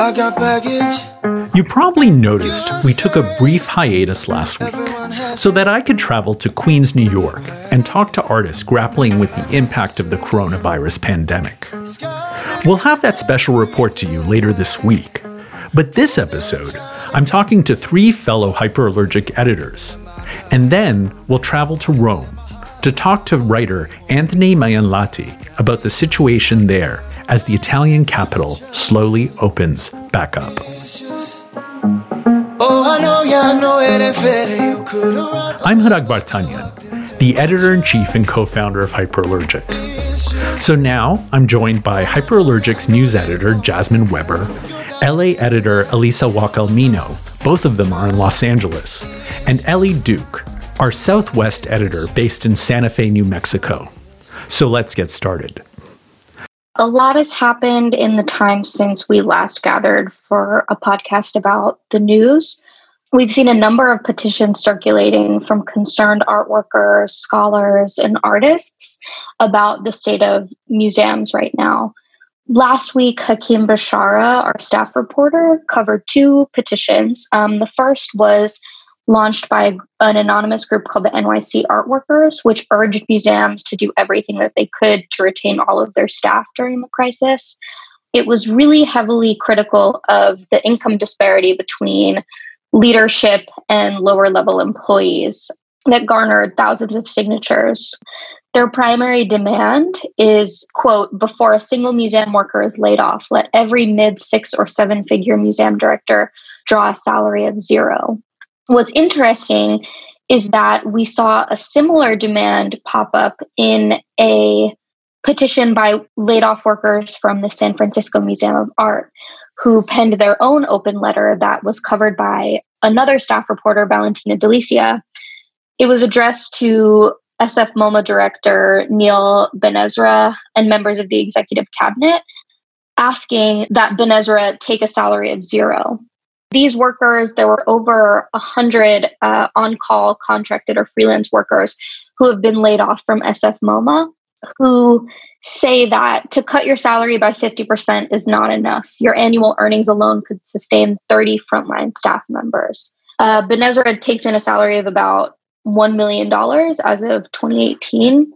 I got baggage. You probably noticed we took a brief hiatus last week so that I could travel to Queens, New York and talk to artists grappling with the impact of the coronavirus pandemic. We'll have that special report to you later this week. But this episode, I'm talking to three fellow hyperallergic editors. And then we'll travel to Rome to talk to writer Anthony Majanlahti about the situation there as the Italian capital slowly opens back up. I'm Hrag Vartanian, the editor in chief and co founder of Hyperallergic. So now I'm joined by Hyperallergic's news editor, Jasmine Weber, LA editor, Elisa Wouk Almino, both of them are in Los Angeles, and Ellie Duke, our Southwest editor based in Santa Fe, New Mexico. So let's get started. A lot has happened in the time since we last gathered for a podcast about the news. We've seen a number of petitions circulating from concerned art workers, scholars, and artists about the state of museums right now. Last week, Hakim Bishara, our staff reporter, covered two petitions. Um, the first was launched by an anonymous group called the NYC Art Workers, which urged museums to do everything that they could to retain all of their staff during the crisis. It was really heavily critical of the income disparity between leadership and lower level employees that garnered thousands of signatures. Their primary demand is, quote, before a single museum worker is laid off, let every mid six or seven figure museum director draw a salary of zero what's interesting is that we saw a similar demand pop up in a petition by laid off workers from the San Francisco Museum of Art who penned their own open letter that was covered by another staff reporter, Valentina Di Liscia. It was addressed to SF MoMA director Neal Benezra and members of the executive cabinet, asking that Ben-Ezra take a salary of zero these workers, there were over 100 uh, on call contracted or freelance workers who have been laid off from SF MoMA who say that to cut your salary by 50% is not enough. Your annual earnings alone could sustain 30 frontline staff members. Uh, Benezra takes in a salary of about $1 million as of 2018.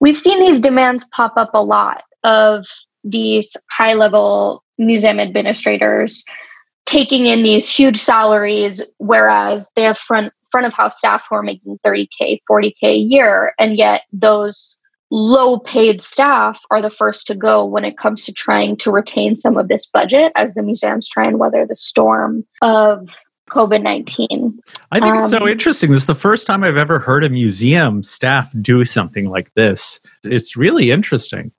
We've seen these demands pop up a lot of these high level museum administrators taking in these huge salaries, whereas they have front front of house staff who are making 30k, 40k a year, and yet those low paid staff are the first to go when it comes to trying to retain some of this budget as the museums try and weather the storm of COVID 19. I think um, it's so um, interesting. This is the first time I've ever heard a museum staff do something like this. It's really interesting.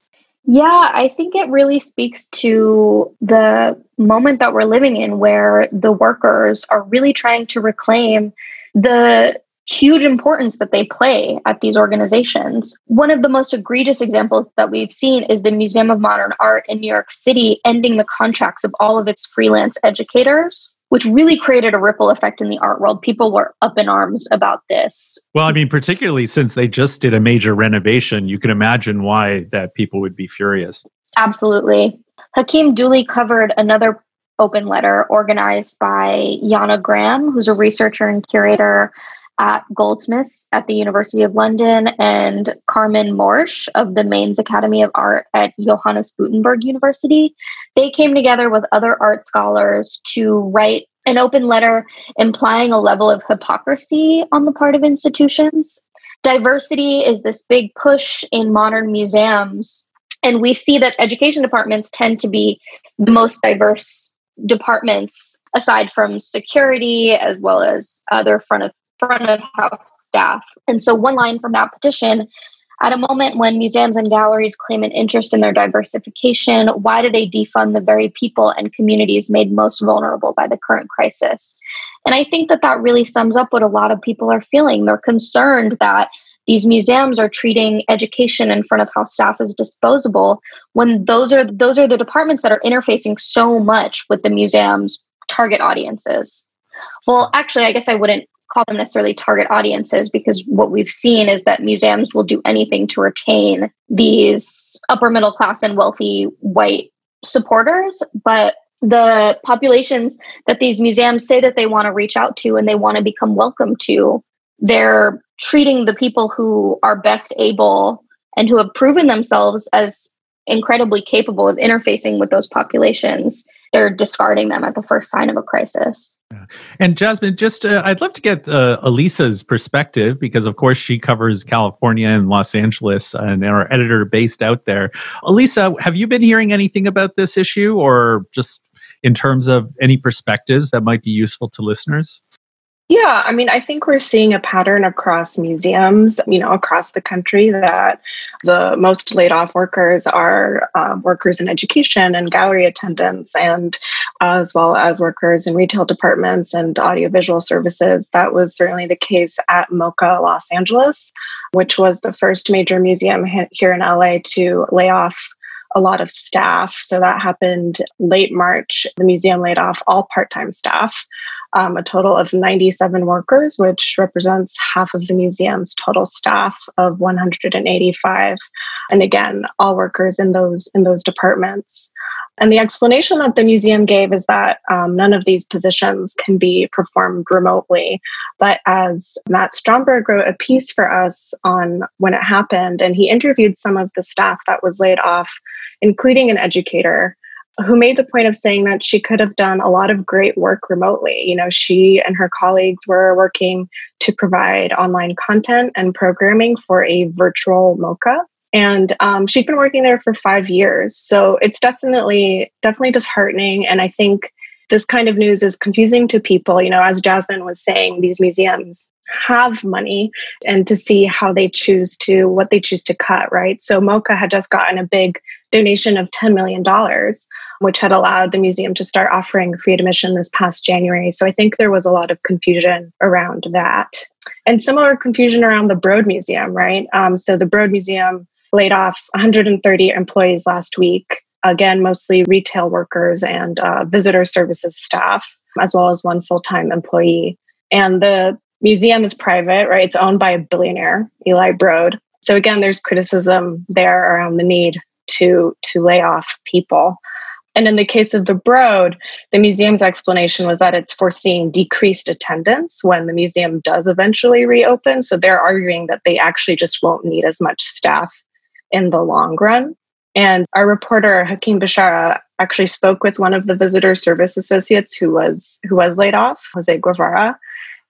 Yeah, I think it really speaks to the moment that we're living in where the workers are really trying to reclaim the huge importance that they play at these organizations. One of the most egregious examples that we've seen is the Museum of Modern Art in New York City ending the contracts of all of its freelance educators which really created a ripple effect in the art world. People were up in arms about this. Well, I mean, particularly since they just did a major renovation, you can imagine why that people would be furious. Absolutely. Hakim duly covered another open letter organized by Yana Graham, who's a researcher and curator at Goldsmiths at the University of London, and Carmen Morsch of the Mainz Academy of Art at Johannes Gutenberg University. They came together with other art scholars to write an open letter implying a level of hypocrisy on the part of institutions. Diversity is this big push in modern museums, and we see that education departments tend to be the most diverse departments aside from security as well as other front of front of house staff. And so, one line from that petition at a moment when museums and galleries claim an interest in their diversification, why do they defund the very people and communities made most vulnerable by the current crisis? And I think that that really sums up what a lot of people are feeling. They're concerned that these museums are treating education in front of house staff as disposable when those are those are the departments that are interfacing so much with the museum's target audiences. Well, actually, I guess I wouldn't call them necessarily target audiences because what we've seen is that museums will do anything to retain these upper middle class and wealthy white supporters. But the populations that these museums say that they want to reach out to and they want to become welcome to, they're treating the people who are best able and who have proven themselves as incredibly capable of interfacing with those populations they're discarding them at the first sign of a crisis. And Jasmine, just uh, I'd love to get uh, Elisa's perspective because, of course, she covers California and Los Angeles and our editor based out there. Elisa, have you been hearing anything about this issue or just in terms of any perspectives that might be useful to listeners? Yeah, I mean, I think we're seeing a pattern across museums, you know, across the country that the most laid off workers are uh, workers in education and gallery attendants, and as well as workers in retail departments and audiovisual services. That was certainly the case at MoCA Los Angeles, which was the first major museum here in LA to lay off a lot of staff. So that happened late March. The museum laid off all part time staff um, a total of 97 workers, which represents half of the museum's total staff of 185. And again, all workers in those in those departments. And the explanation that the museum gave is that um, none of these positions can be performed remotely. But as Matt Stromberg wrote a piece for us on when it happened, and he interviewed some of the staff that was laid off, including an educator who made the point of saying that she could have done a lot of great work remotely. You know, she and her colleagues were working to provide online content and programming for a virtual MoCA. And um, she'd been working there for five years. So it's definitely, definitely disheartening. And I think this kind of news is confusing to people. You know, as Jasmine was saying, these museums have money and to see how they choose to, what they choose to cut, right? So MoCA had just gotten a big donation of $10 million which had allowed the museum to start offering free admission this past January. So I think there was a lot of confusion around that. And similar confusion around the Broad Museum, right? Um, so the Broad Museum laid off 130 employees last week, again, mostly retail workers and uh, visitor services staff, as well as one full time employee. And the museum is private, right? It's owned by a billionaire, Eli Broad. So again, there's criticism there around the need to to lay off people. And in the case of the Broad, the museum's explanation was that it's foreseeing decreased attendance when the museum does eventually reopen. So they're arguing that they actually just won't need as much staff in the long run. And our reporter Hakim Bishara actually spoke with one of the visitor service associates who was who was laid off, Jose Guevara,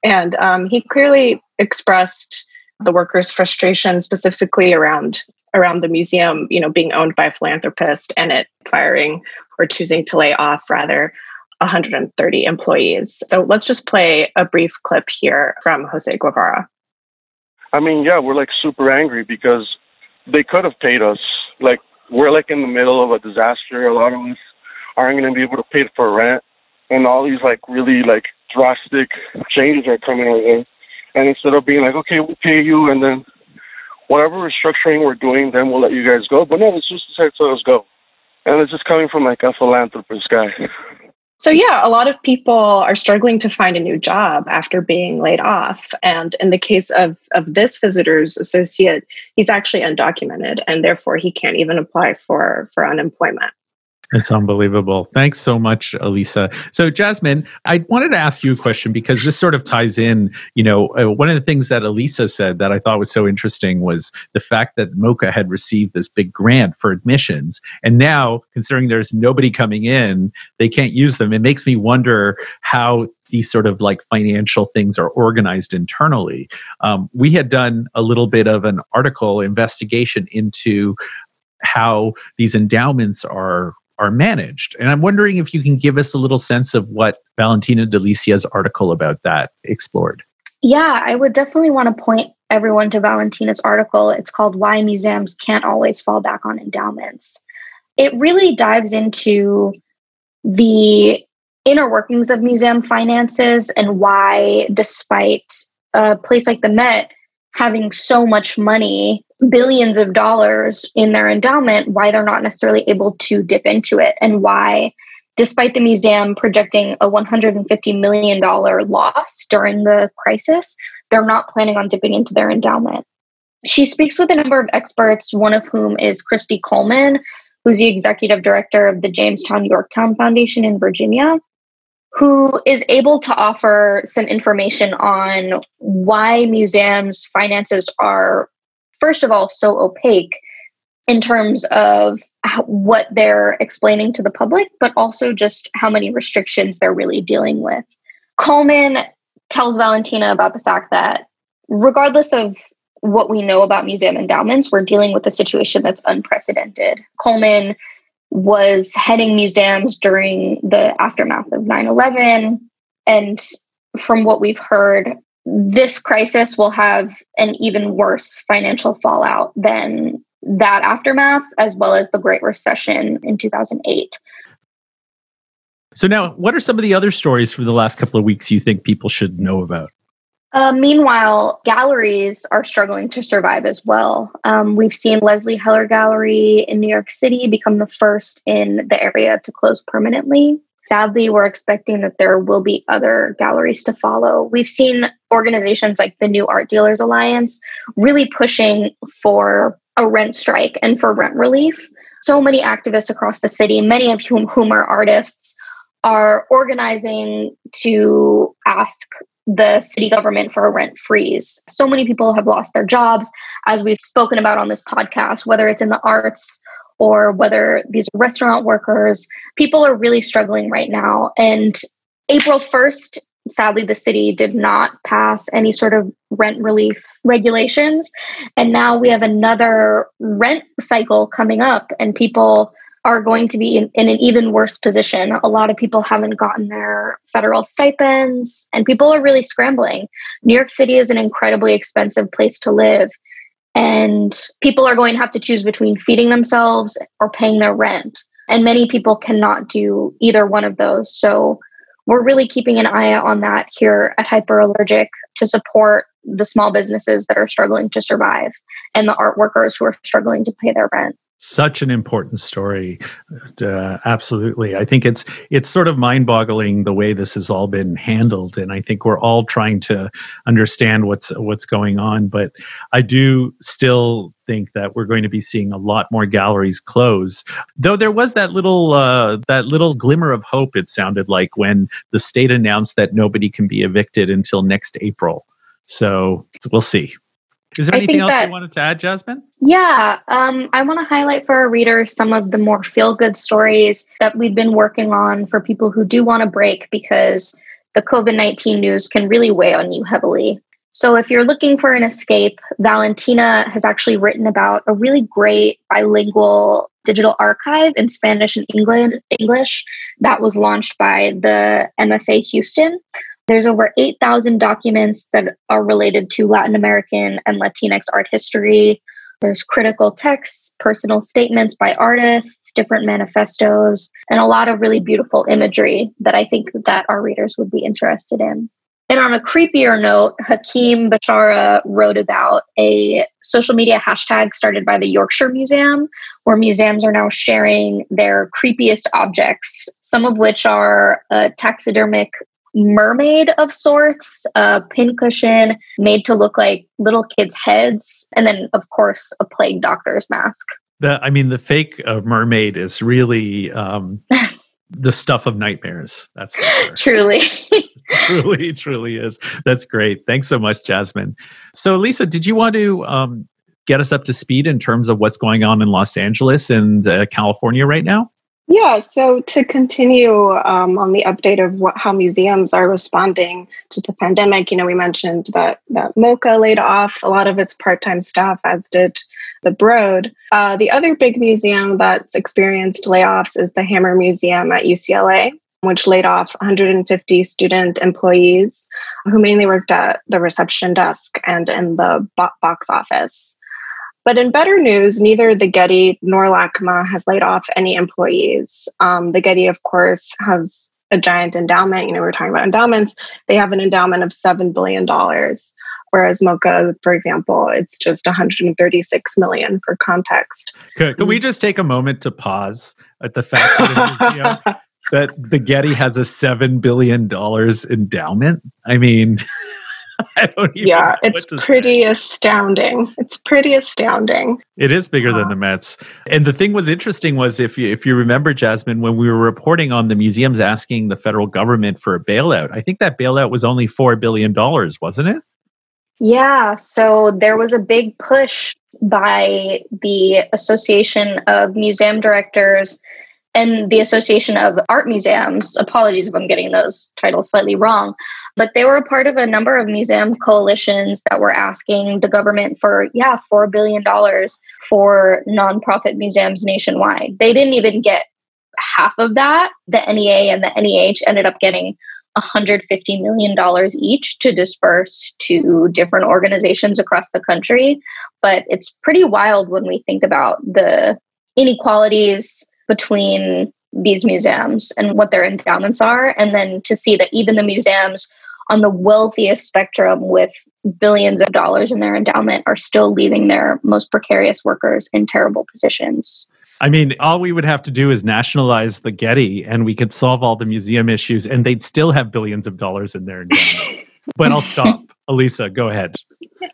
and um, he clearly expressed the workers' frustration specifically around around the museum, you know, being owned by a philanthropist and it firing or choosing to lay off rather 130 employees. So let's just play a brief clip here from Jose Guevara. I mean, yeah, we're like super angry because they could have paid us. Like we're like in the middle of a disaster. A lot of us aren't going to be able to pay for rent, and all these like really like drastic changes are coming our way. And instead of being like, okay, we'll pay you, and then whatever restructuring we're doing, then we'll let you guys go. But no, let's just decide to let us go. And it's just coming from like a philanthropist guy. So, yeah, a lot of people are struggling to find a new job after being laid off. And in the case of, of this visitor's associate, he's actually undocumented and therefore he can't even apply for, for unemployment. It's unbelievable. Thanks so much, Elisa. So, Jasmine, I wanted to ask you a question because this sort of ties in. You know, uh, one of the things that Elisa said that I thought was so interesting was the fact that MoCA had received this big grant for admissions. And now, considering there's nobody coming in, they can't use them. It makes me wonder how these sort of like financial things are organized internally. Um, we had done a little bit of an article investigation into how these endowments are are managed. And I'm wondering if you can give us a little sense of what Valentina Di Liscia's article about that explored. Yeah, I would definitely want to point everyone to Valentina's article. It's called Why Museums Can't Always Fall Back on Endowments. It really dives into the inner workings of museum finances and why, despite a place like the Met having so much money billions of dollars in their endowment, why they're not necessarily able to dip into it, and why, despite the museum projecting a $150 million loss during the crisis, they're not planning on dipping into their endowment. She speaks with a number of experts, one of whom is Christy Coleman, who's the executive director of the Jamestown Yorktown Foundation in Virginia, who is able to offer some information on why museums' finances are, first of all, so opaque in terms of what they're explaining to the public, but also just how many restrictions they're really dealing with. Coleman tells Valentina about the fact that regardless of what we know about museum endowments, we're dealing with a situation that's unprecedented. Coleman was heading museums during the aftermath of 9 11. And from what we've heard, this crisis will have an even worse financial fallout than that aftermath, as well as the Great Recession in 2008. So, now what are some of the other stories from the last couple of weeks you think people should know about? Uh, meanwhile, galleries are struggling to survive as well. Um, we've seen Leslie Heller Gallery in New York City become the first in the area to close permanently. Sadly, we're expecting that there will be other galleries to follow. We've seen organizations like the New Art Dealers Alliance really pushing for a rent strike and for rent relief. So many activists across the city, many of whom, whom are artists, are organizing to ask the city government for a rent freeze. So many people have lost their jobs, as we've spoken about on this podcast, whether it's in the arts or whether these restaurant workers, people are really struggling right now. And April 1st, sadly, the city did not pass any sort of rent relief regulations. And now we have another rent cycle coming up, and people are going to be in, in, an even worse position. A lot of people haven't gotten their federal stipends, and people are really scrambling. New York City is an incredibly expensive place to live, and people are going to have to choose between feeding themselves or paying their rent. And many people cannot do either one of those. So, we're really keeping an eye on that here at Hyperallergic to support the small businesses that are struggling to survive and the art workers who are struggling to pay their rent such an important story. Uh, absolutely. I think it's it's sort of mind-boggling the way this has all been handled and i think we're all trying to understand what's what's going on but i do still think that we're going to be seeing a lot more galleries close. Though there was that little uh, that little glimmer of hope it sounded like when the state announced that nobody can be evicted until next april. So we'll see is there anything else that, you wanted to add, Jasmine? Yeah, um, I want to highlight for our readers some of the more feel good stories that we've been working on for people who do want to break because the COVID 19 news can really weigh on you heavily. So, if you're looking for an escape, Valentina has actually written about a really great bilingual digital archive in Spanish and English that was launched by the MFA Houston. There's over 8,000 documents that are related to Latin American and Latinx art history. There's critical texts, personal statements by artists, different manifestos, and a lot of really beautiful imagery that I think that our readers would be interested in. And on a creepier note, Hakim Bishara wrote about a social media hashtag started by the Yorkshire Museum, where museums are now sharing their creepiest objects, some of which are taxidermic mermaid of sorts, a pincushion made to look like little kids' heads, and then, of course, a plague doctor's mask. The, I mean, the fake uh, mermaid is really um, the stuff of nightmares. That's sure. truly. truly, truly is. That's great. Thanks so much, Jasmine. So, Lisa, did you want to um, get us up to speed in terms of what's going on in Los Angeles and uh, California right now? Yeah, so to continue um, on the update of what, how museums are responding to the pandemic, you know, we mentioned that that MoCA laid off a lot of its part-time staff, as did the Broad. Uh, the other big museum that's experienced layoffs is the Hammer Museum at UCLA, which laid off 150 student employees who mainly worked at the reception desk and in the box office. But in better news, neither the Getty nor LACMA has laid off any employees. Um, the Getty, of course, has a giant endowment. You know, we are talking about endowments. They have an endowment of $7 billion. Whereas MoCA, for example, it's just 136 million for context. Can, can we just take a moment to pause at the fact that, that the Getty has a $7 billion endowment? I mean, yeah, it's pretty say. astounding. It's pretty astounding. It is bigger than the Mets. And the thing was interesting was if you if you remember Jasmine when we were reporting on the museums asking the federal government for a bailout, I think that bailout was only 4 billion dollars, wasn't it? Yeah, so there was a big push by the Association of Museum Directors and the Association of Art Museums. Apologies if I'm getting those titles slightly wrong, but they were a part of a number of museum coalitions that were asking the government for, yeah, $4 billion for nonprofit museums nationwide. They didn't even get half of that. The NEA and the NEH ended up getting $150 million each to disperse to different organizations across the country. But it's pretty wild when we think about the inequalities between these museums and what their endowments are. And then to see that even the museums on the wealthiest spectrum with billions of dollars in their endowment are still leaving their most precarious workers in terrible positions. I mean, all we would have to do is nationalize the Getty and we could solve all the museum issues and they'd still have billions of dollars in their endowment. but I'll stop. Elisa, go ahead.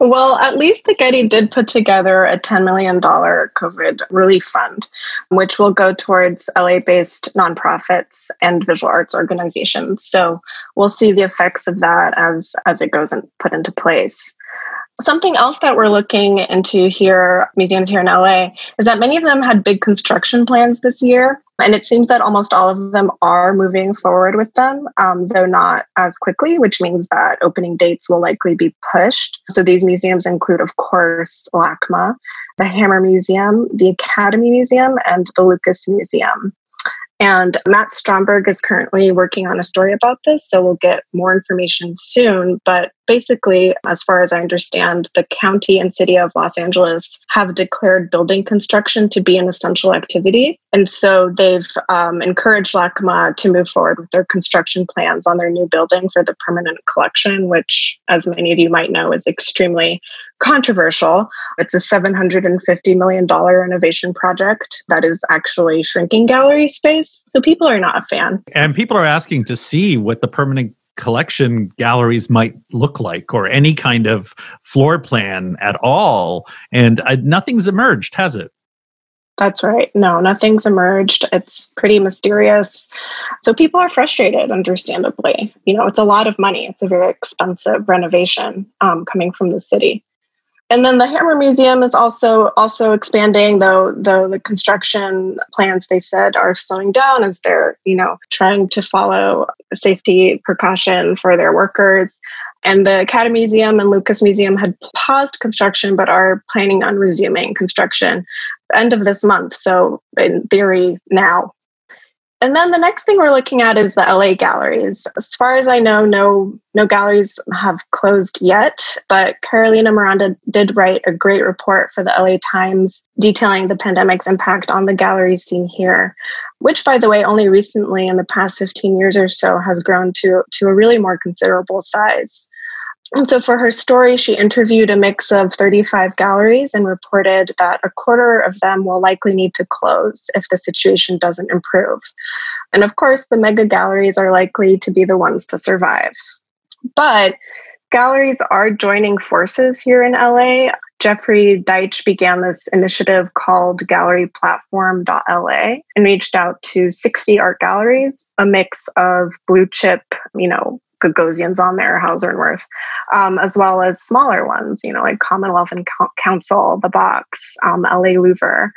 Well, at least the Getty did put together a $10 million COVID relief fund, which will go towards LA based nonprofits and visual arts organizations. So we'll see the effects of that as, as it goes and put into place. Something else that we're looking into here, museums here in LA, is that many of them had big construction plans this year. And it seems that almost all of them are moving forward with them, um, though not as quickly, which means that opening dates will likely be pushed. So these museums include, of course, LACMA, the Hammer Museum, the Academy Museum, and the Lucas Museum. And Matt Stromberg is currently working on a story about this, so we'll get more information soon. But basically, as far as I understand, the county and city of Los Angeles have declared building construction to be an essential activity. And so they've um, encouraged LACMA to move forward with their construction plans on their new building for the permanent collection, which, as many of you might know, is extremely controversial. It's a $750 million renovation project that is actually shrinking gallery space. So people are not a fan. And people are asking to see what the permanent collection galleries might look like or any kind of floor plan at all. And uh, nothing's emerged, has it? That's right. No, nothing's emerged. It's pretty mysterious. So people are frustrated, understandably. You know, it's a lot of money. It's a very expensive renovation um, coming from the city and then the Hammer Museum is also also expanding, though though the construction plans they said are slowing down as they're you know trying to follow safety precaution for their workers. And the Academy Museum and Lucas Museum had paused construction, but are planning on resuming construction end of this month. So in theory, now and then the next thing we're looking at is the LA galleries. As far as I know, no no galleries have closed yet, but Carolina Miranda did write a great report for the LA Times detailing the pandemic's impact on the gallery scene here, which by the way, only recently in the past 15 years or so has grown to to a really more considerable size. And so for her story, she interviewed a mix of 35 galleries and reported that a quarter of them will likely need to close if the situation doesn't improve. And of course, the mega galleries are likely to be the ones to survive. But galleries are joining forces here in LA. Jeffrey Deitch began this initiative called galleryplatform.la and reached out to 60 art galleries, a mix of blue chip, you know, Gagosians on there, Hauser and Wirth, um, as well as smaller ones, you know, like Commonwealth and Council, The Box, um, LA Louver.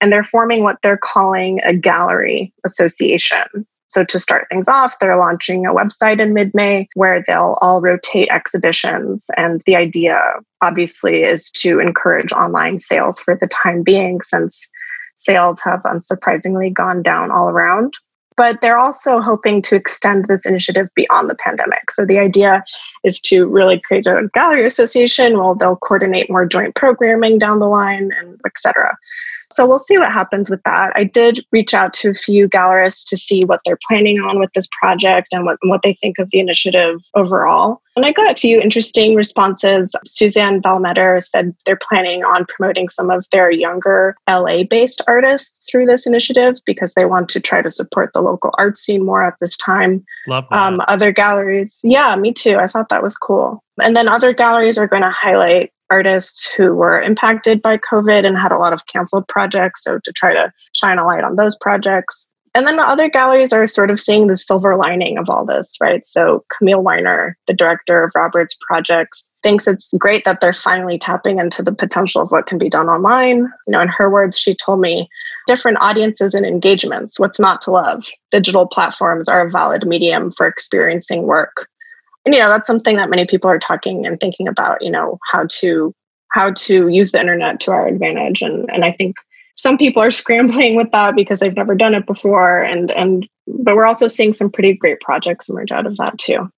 And they're forming what they're calling a gallery association. So, to start things off, they're launching a website in mid May where they'll all rotate exhibitions. And the idea, obviously, is to encourage online sales for the time being, since sales have unsurprisingly gone down all around but they're also hoping to extend this initiative beyond the pandemic. So the idea is to really create a gallery association where they'll coordinate more joint programming down the line and et cetera. So we'll see what happens with that. I did reach out to a few gallerists to see what they're planning on with this project and what, what they think of the initiative overall. And I got a few interesting responses. Susanne Vielmetter said they're planning on promoting some of their younger LA based artists through this initiative because they want to try to support the local art scene more at this time. Love that. Um, other galleries, yeah, me too. I thought that was cool. And then other galleries are going to highlight artists who were impacted by COVID and had a lot of canceled projects. So to try to shine a light on those projects. And then the other galleries are sort of seeing the silver lining of all this, right? So Camille Weiner, the director of Robert's projects, thinks it's great that they're finally tapping into the potential of what can be done online. You know, in her words, she told me different audiences and engagements, what's not to love. Digital platforms are a valid medium for experiencing work and you know that's something that many people are talking and thinking about you know how to how to use the internet to our advantage and and i think some people are scrambling with that because they've never done it before and and but we're also seeing some pretty great projects emerge out of that too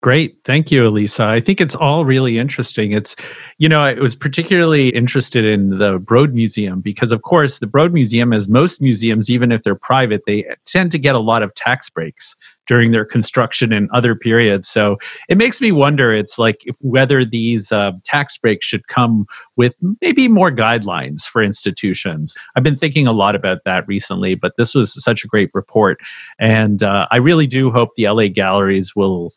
Great. Thank you, Elisa. I think it's all really interesting. It's, you know, I was particularly interested in the Broad Museum because, of course, the Broad Museum, as most museums, even if they're private, they tend to get a lot of tax breaks during their construction and other periods. So it makes me wonder it's like if whether these uh, tax breaks should come with maybe more guidelines for institutions. I've been thinking a lot about that recently, but this was such a great report. And uh, I really do hope the LA galleries will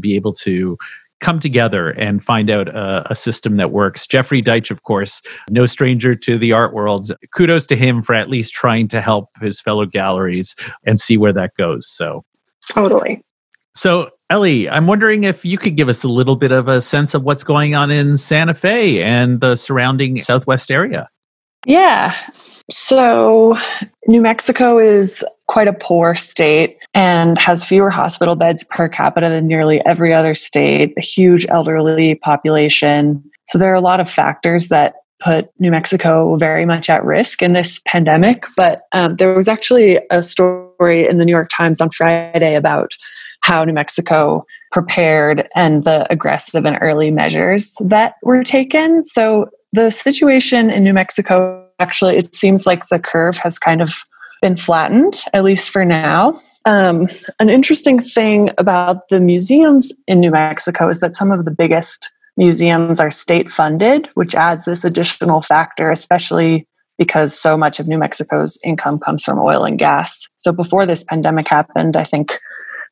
be able to come together and find out a, a, system that works. Jeffrey Deitch, of course, no stranger to the art world. Kudos to him for at least trying to help his fellow galleries and see where that goes. So Totally. So, Ellie, I'm wondering if you could give us a little bit of a sense of what's going on in Santa Fe and the surrounding Southwest area. Yeah. So, New Mexico is quite a poor state and has fewer hospital beds per capita than nearly every other state, a huge elderly population. So, there are a lot of factors that put New Mexico very much at risk in this pandemic. But um, there was actually a story in the New York Times on Friday about how New Mexico prepared and the aggressive and early measures that were taken. So the situation in New Mexico actually, it seems like the curve has kind of been flattened, at least for now. Um, an interesting thing about the museums in New Mexico is that some of the biggest museums are state funded, which adds this additional factor, especially because so much of New Mexico's income comes from oil and gas. So before this pandemic happened, I think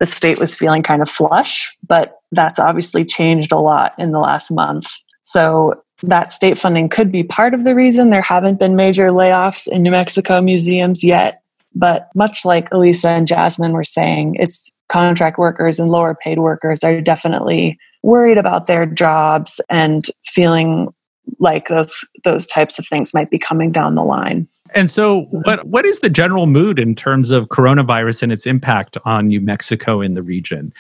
the state was feeling kind of flush, but that's obviously changed a lot in the last month. So that state funding could be part of the reason there haven't been major layoffs in New Mexico museums yet. But much like Elisa and Jasmine were saying, it's contract workers and lower paid workers are definitely worried about their jobs and feeling like those those types of things might be coming down the line. And so what what is the general mood in terms of coronavirus and its impact on New Mexico in the region?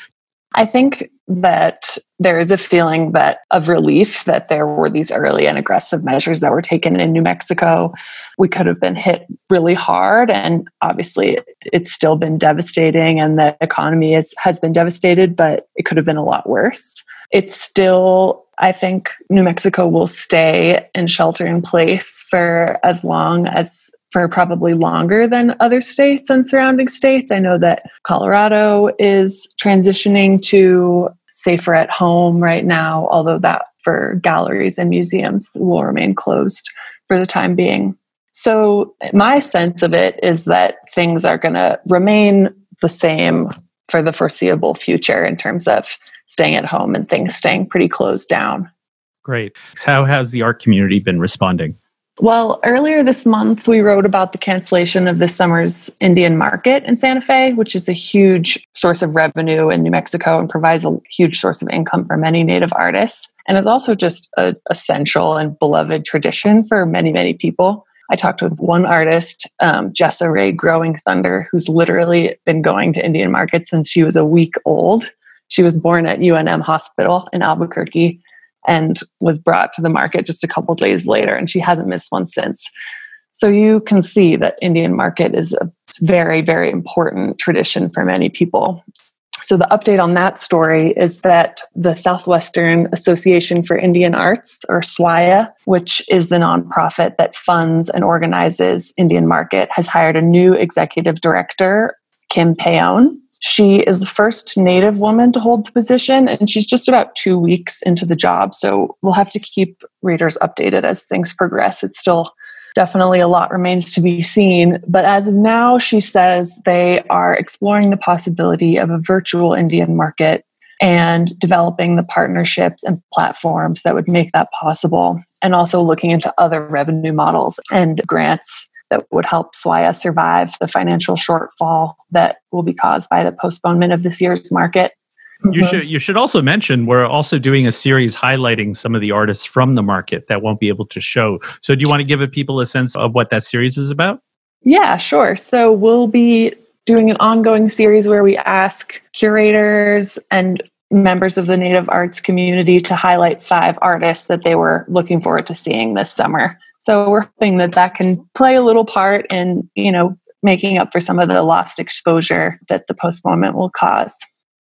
I think that there is a feeling that of relief that there were these early and aggressive measures that were taken in New Mexico. We could have been hit really hard, and obviously it's still been devastating, and the economy is, has been devastated, but it could have been a lot worse. It's still, I think, New Mexico will stay in shelter in place for as long as for probably longer than other states and surrounding states. I know that Colorado is transitioning to safer at home right now, although that for galleries and museums will remain closed for the time being. So, my sense of it is that things are going to remain the same for the foreseeable future in terms of staying at home and things staying pretty closed down. Great. How has the art community been responding? Well, earlier this month, we wrote about the cancellation of this summer's Indian market in Santa Fe, which is a huge source of revenue in New Mexico and provides a huge source of income for many Native artists. And is also just a essential and beloved tradition for many, many people. I talked with one artist, um, Jessa Rae Growing Thunder, who's literally been going to Indian market since she was a week old. She was born at UNM Hospital in Albuquerque and was brought to the market just a couple days later, and she hasn't missed one since. So you can see that Indian market is a very, very important tradition for many people. So, the update on that story is that the Southwestern Association for Indian Arts, or SWAIA, which is the nonprofit that funds and organizes Indian Market, has hired a new executive director, Kim Peone. She is the first Native woman to hold the position, and she's just about two weeks into the job. So, we'll have to keep readers updated as things progress. It's still definitely a lot remains to be seen. But as of now, she says they are exploring the possibility of a virtual Indian market and developing the partnerships and platforms that would make that possible, and also looking into other revenue models and grants that would help SWAIA survive the financial shortfall that will be caused by the postponement of this year's market. You mm-hmm. should you should also mention we're also doing a series highlighting some of the artists from the market that won't be able to show. So do you want to give people a sense of what that series is about? Yeah, sure. So we'll be doing an ongoing series where we ask curators and members of the Native arts community to highlight five artists that they were looking forward to seeing this summer. So we're hoping that that can play a little part in, you know, making up for some of the lost exposure that the postponement will cause.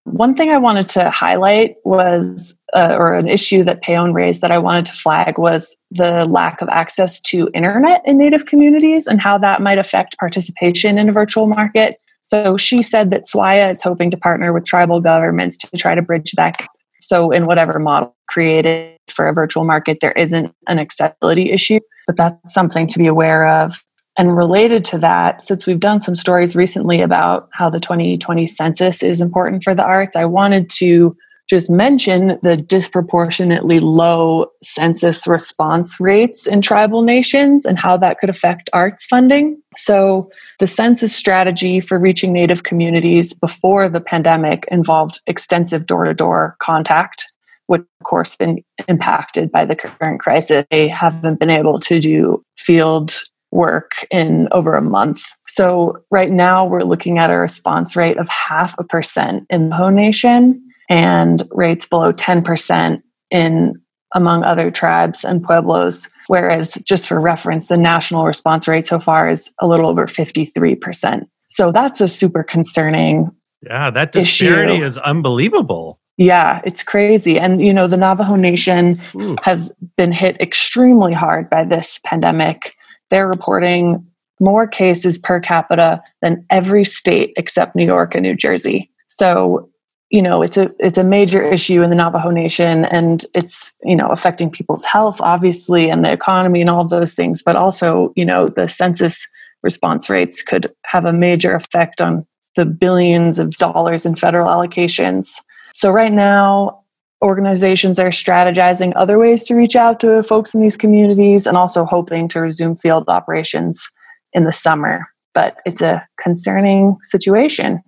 One thing I wanted to highlight was, uh, or an issue that Peone raised that I wanted to flag was the lack of access to internet in Native communities and how that might affect participation in a virtual market. So she said that SWAIA is hoping to partner with tribal governments to try to bridge that. So, in whatever model created for a virtual market, there isn't an accessibility issue, but that's something to be aware of. And related to that, since we've done some stories recently about how the 2020 census is important for the arts, I wanted to just mention the disproportionately low census response rates in tribal nations and how that could affect arts funding. So, the census strategy for reaching Native communities before the pandemic involved extensive door to door contact, which, of course, been impacted by the current crisis. They haven't been able to do field work in over a month. So right now we're looking at a response rate of half a percent in the whole Nation and rates below 10% in among other tribes and pueblos. Whereas just for reference, the national response rate so far is a little over 53%. So that's a super concerning yeah, that disparity issue. is unbelievable. Yeah, it's crazy. And, you know, the Navajo Nation Ooh. has been hit extremely hard by this pandemic they're reporting more cases per capita than every state except New York and New Jersey. So, you know, it's a it's a major issue in the Navajo Nation and it's, you know, affecting people's health obviously and the economy and all of those things, but also, you know, the census response rates could have a major effect on the billions of dollars in federal allocations. So right now, organizations are strategizing other ways to reach out to folks in these communities and also hoping to resume field operations in the summer. But it's a concerning situation.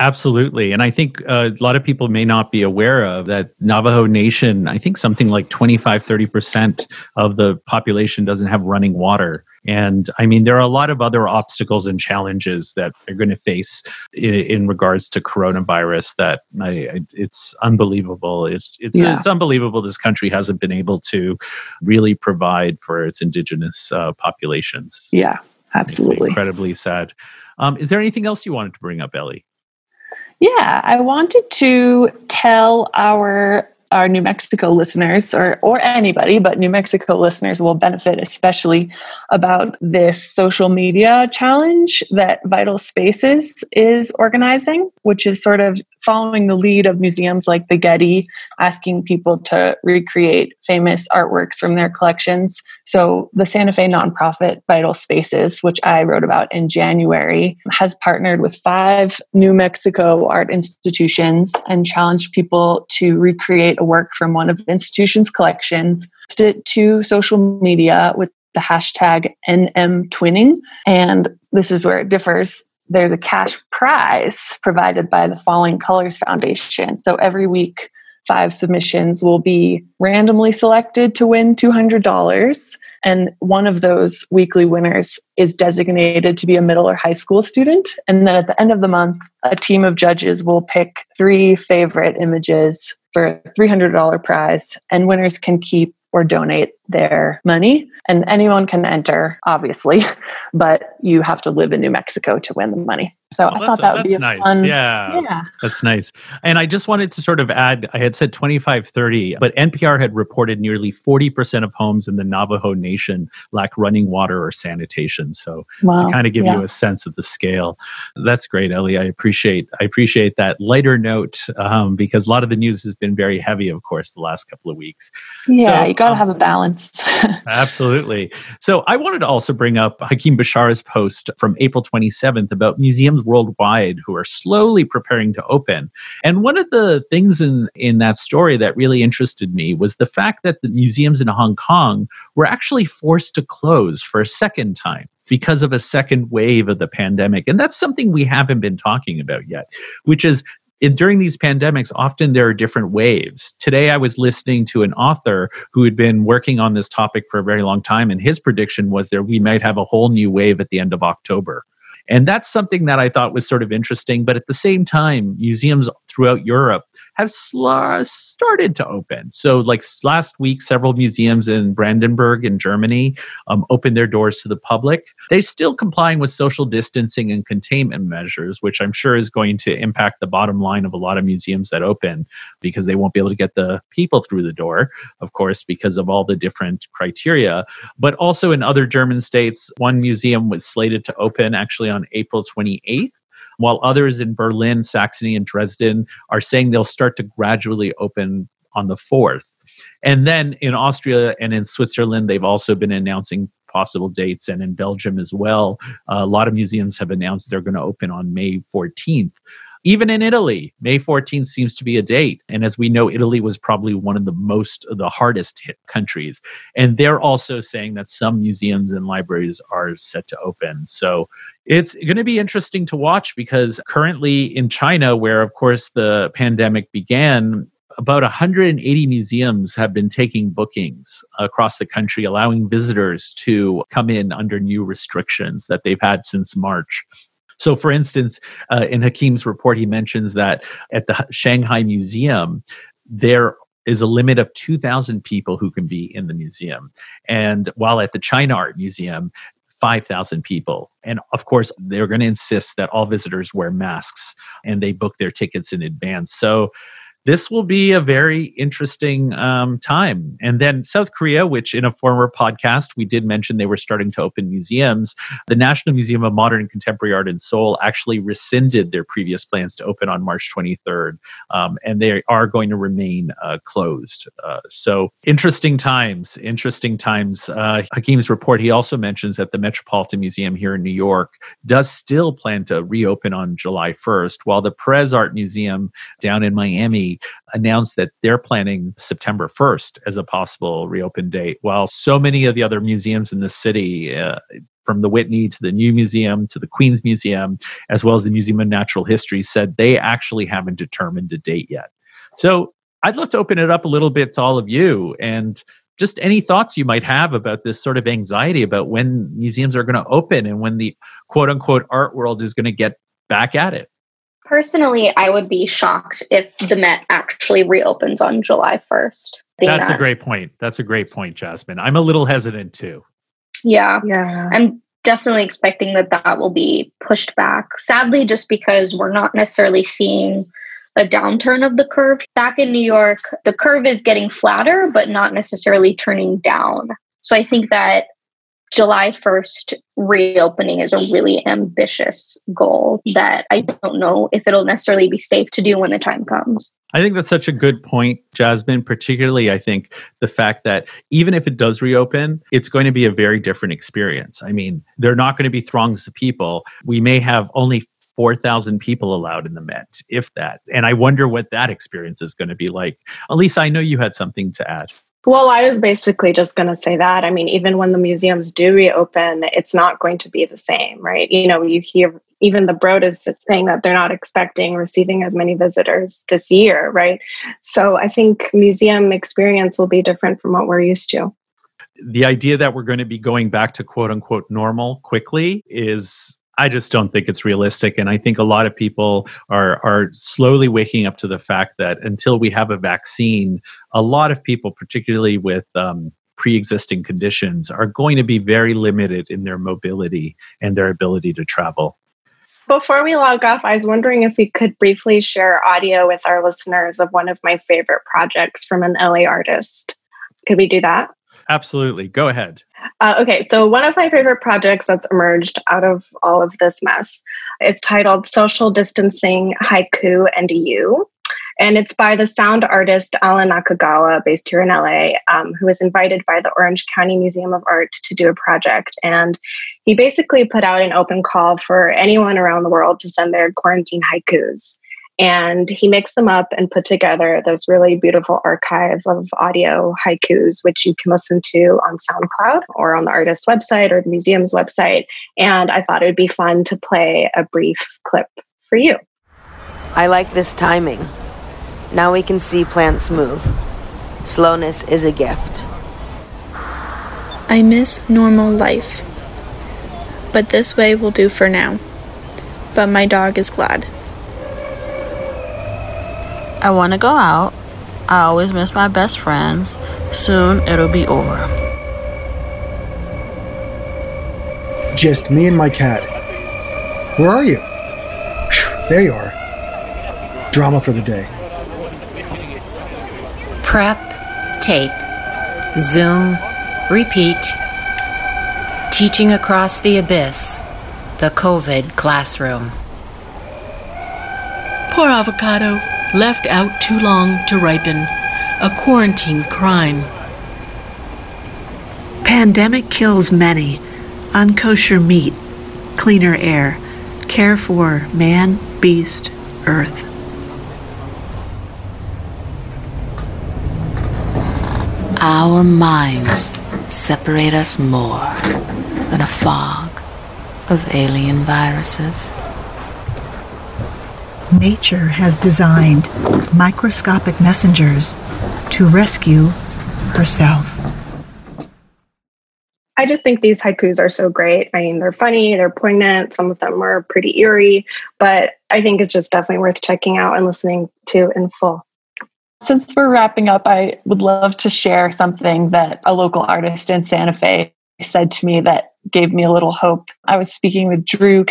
Absolutely. And I think uh, a lot of people may not be aware of that Navajo Nation, I think something like 25, 30% of the population doesn't have running water. And I mean, there are a lot of other obstacles and challenges that they're going to face in, in regards to coronavirus. That I, it's unbelievable. It's it's, yeah. it's unbelievable. This country hasn't been able to really provide for its indigenous uh, populations. Yeah, absolutely. incredibly sad. Um, is there anything else you wanted to bring up, Ellie? Yeah, I wanted to tell our our New Mexico listeners or or anybody, but New Mexico listeners will benefit especially about this social media challenge that Vital Spaces is organizing, which is sort of following the lead of museums like the Getty, asking people to recreate famous artworks from their collections. So the Santa Fe nonprofit Vital Spaces, which I wrote about in January, has partnered with five New Mexico art institutions and challenged people to recreate a work from one of the institution's collections, it to social media with the hashtag NMTwinning. And this is where it differs. There's a cash prize provided by the Falling Colors Foundation. So every week, five submissions will be randomly selected to win $200. And one of those weekly winners is designated to be a middle or high school student. And then at the end of the month, a team of judges will pick three favorite images for a $300 prize, and winners can keep or donate their money. And anyone can enter, obviously, but you have to live in New Mexico to win the money. So oh, I thought that would be a nice. fun. Yeah. yeah. That's nice. And I just wanted to sort of add I had said 25 30, but NPR had reported nearly 40% of homes in the Navajo Nation lack running water or sanitation. So wow. to kind of give yeah. you a sense of the scale. That's great, Ellie. I appreciate I appreciate that lighter note um, because a lot of the news has been very heavy, of course, the last couple of weeks. Yeah, so, you got to um, have a balance. absolutely. So I wanted to also bring up Hakim Bishara's post from April 27th about museums worldwide who are slowly preparing to open. And one of the things in, in that story that really interested me was the fact that the museums in Hong Kong were actually forced to close for a second time because of a second wave of the pandemic. And that's something we haven't been talking about yet, which is in, during these pandemics, often there are different waves. Today, I was listening to an author who had been working on this topic for a very long time, and his prediction was that we might have a whole new wave at the end of October. And that's something that I thought was sort of interesting. But at the same time, museums throughout Europe have sl- started to open. So, like last week, several museums in Brandenburg in Germany um, opened their doors to the public. They're still complying with social distancing and containment measures, which I'm sure is going to impact the bottom line of a lot of museums that open because they won't be able to get the people through the door, of course, because of all the different criteria. But also in other German states, one museum was slated to open actually on April 28th while others in Berlin, Saxony, and Dresden are saying they'll start to gradually open on the 4th. And then in Austria and in Switzerland, they've also been announcing possible dates, and in Belgium as well. Uh, a lot of museums have announced they're going to open on May 14th. Even in Italy, May 14th seems to be a date. And as we know, Italy was probably one of the most, the hardest hit countries. And they're also saying that some museums and libraries are set to open. So it's going to be interesting to watch because currently in China, where of course the pandemic began, about 180 museums have been taking bookings across the country, allowing visitors to come in under new restrictions that they've had since March. So, for instance, uh, in Hakim's report, he mentions that at the Shanghai Museum, there is a limit of 2,000 people who can be in the museum. And while at the China Art Museum, 5,000 people. And of course, they're going to insist that all visitors wear masks and they book their tickets in advance. So this will be a very interesting um, time. And then South Korea, which in a former podcast we did mention they were starting to open museums, the National Museum of Modern and Contemporary Art in Seoul actually rescinded their previous plans to open on March 23rd, um, and they are going to remain uh, closed. Uh, so interesting times, interesting times. Uh, Hakim's report, he also mentions that the Metropolitan Museum here in New York does still plan to reopen on July 1st, while the Perez Art Museum down in Miami announced that they're planning September 1st as a possible reopen date, while so many of the other museums in the city, uh, from the Whitney to the New Museum to the Queens Museum, as well as the Museum of Natural History, said they actually haven't determined a date yet. So I'd love to open it up a little bit to all of you and just any thoughts you might have about this sort of anxiety about when museums are going to open and when the quote unquote art world is going to get back at it. Personally, I would be shocked if the Met actually reopens on July 1st. That's that. a great point. That's a great point, Jasmine. I'm a little hesitant too. Yeah. Yeah. I'm definitely expecting that that will be pushed back. Sadly, just because we're not necessarily seeing a downturn of the curve. Back in New York, the curve is getting flatter, but not necessarily turning down. So I think that July 1st reopening is a really ambitious goal that I don't know if it'll necessarily be safe to do when the time comes. I think that's such a good point, Jasmine. Particularly, I think the fact that even if it does reopen, it's going to be a very different experience. I mean, there are not going to be throngs of people. We may have only 4,000 people allowed in the Met, if that. And I wonder what that experience is going to be like. Elisa, I know you had something to add. Well, I was basically just going to say that. I mean, even when the museums do reopen, it's not going to be the same, right? You know, you hear even the Broad is saying that they're not expecting receiving as many visitors this year, right? So I think museum experience will be different from what we're used to. The idea that we're going to be going back to quote unquote normal quickly is I just don't think it's realistic. And I think a lot of people are, are slowly waking up to the fact that until we have a vaccine, a lot of people, particularly with um, pre existing conditions, are going to be very limited in their mobility and their ability to travel. Before we log off, I was wondering if we could briefly share audio with our listeners of one of my favorite projects from an LA artist. Could we do that? Absolutely. Go ahead. Uh, okay, so one of my favorite projects that's emerged out of all of this mess is titled Social Distancing Haiku and You. And it's by the sound artist Alan Nakagawa, based here in LA, um, who was invited by the Orange County Museum of Art to do a project. And he basically put out an open call for anyone around the world to send their quarantine haikus. And he mixed them up and put together this really beautiful archive of audio haikus, which you can listen to on SoundCloud or on the artist's website or the museum's website. And I thought it would be fun to play a brief clip for you. I like this timing. Now we can see plants move. Slowness is a gift. I miss normal life. But this way will do for now. But my dog is glad. I want to go out. I always miss my best friends. Soon it'll be over. Just me and my cat. Where are you? There you are. Drama for the day prep, tape, Zoom, repeat. Teaching across the abyss, the COVID classroom. Poor avocado, left out too long to ripen, a quarantine crime. Pandemic kills many. Unkosher meat, cleaner air, care for man, beast, earth. Our minds separate us more than a fog of alien viruses. Nature has designed microscopic messengers to rescue herself. I just think these haikus are so great. I mean, they're funny, they're poignant, some of them are pretty eerie, but I think it's just definitely worth checking out and listening to in full. Since we're wrapping up, I would love to share something that a local artist in Santa Fe said to me that gave me a little hope. I was speaking with Drew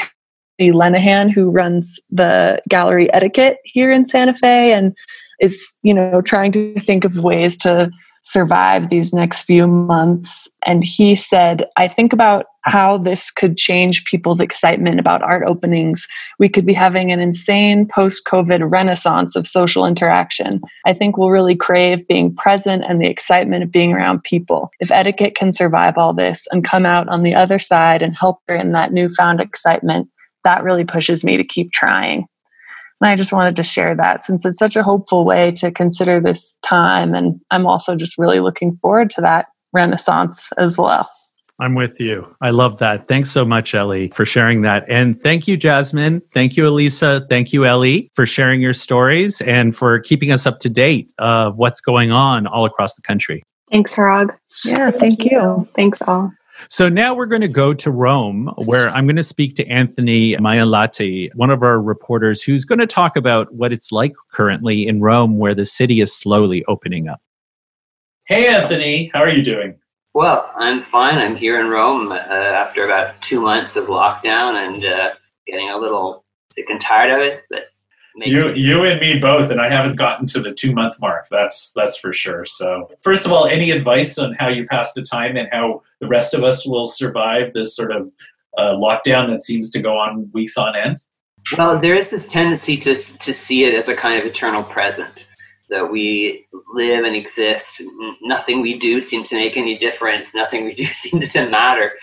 Lenahan, who runs the gallery etiquette here in Santa Fe and is, you know, trying to think of ways to survive these next few months. And he said, I think about how this could change people's excitement about art openings. We could be having an insane post COVID renaissance of social interaction. I think we'll really crave being present and the excitement of being around people. If etiquette can survive all this and come out on the other side and help in that newfound excitement, that really pushes me to keep trying. And I just wanted to share that since it's such a hopeful way to consider this time. And I'm also just really looking forward to that renaissance as well. I'm with you. I love that. Thanks so much, Ellie, for sharing that. And thank you, Jasmine. Thank you, Elisa. Thank you, Ellie, for sharing your stories and for keeping us up to date of what's going on all across the country. Thanks, Hrag. Yeah, thank you. Thanks, all. So now we're going to go to Rome, where I'm going to speak to Anthony Majanlahti, one of our reporters, who's going to talk about what it's like currently in Rome, where the city is slowly opening up. Hey, Anthony, how are you doing? Well, I'm fine. I'm here in Rome uh, after about two months of lockdown and uh, getting a little sick and tired of it, but Maybe. You, you and me both, and I haven't gotten to the two month mark. That's that's for sure. So, first of all, any advice on how you pass the time and how the rest of us will survive this sort of uh, lockdown that seems to go on weeks on end? Well, there is this tendency to to see it as a kind of eternal present that we live and exist. Nothing we do seems to make any difference. Nothing we do seems to matter.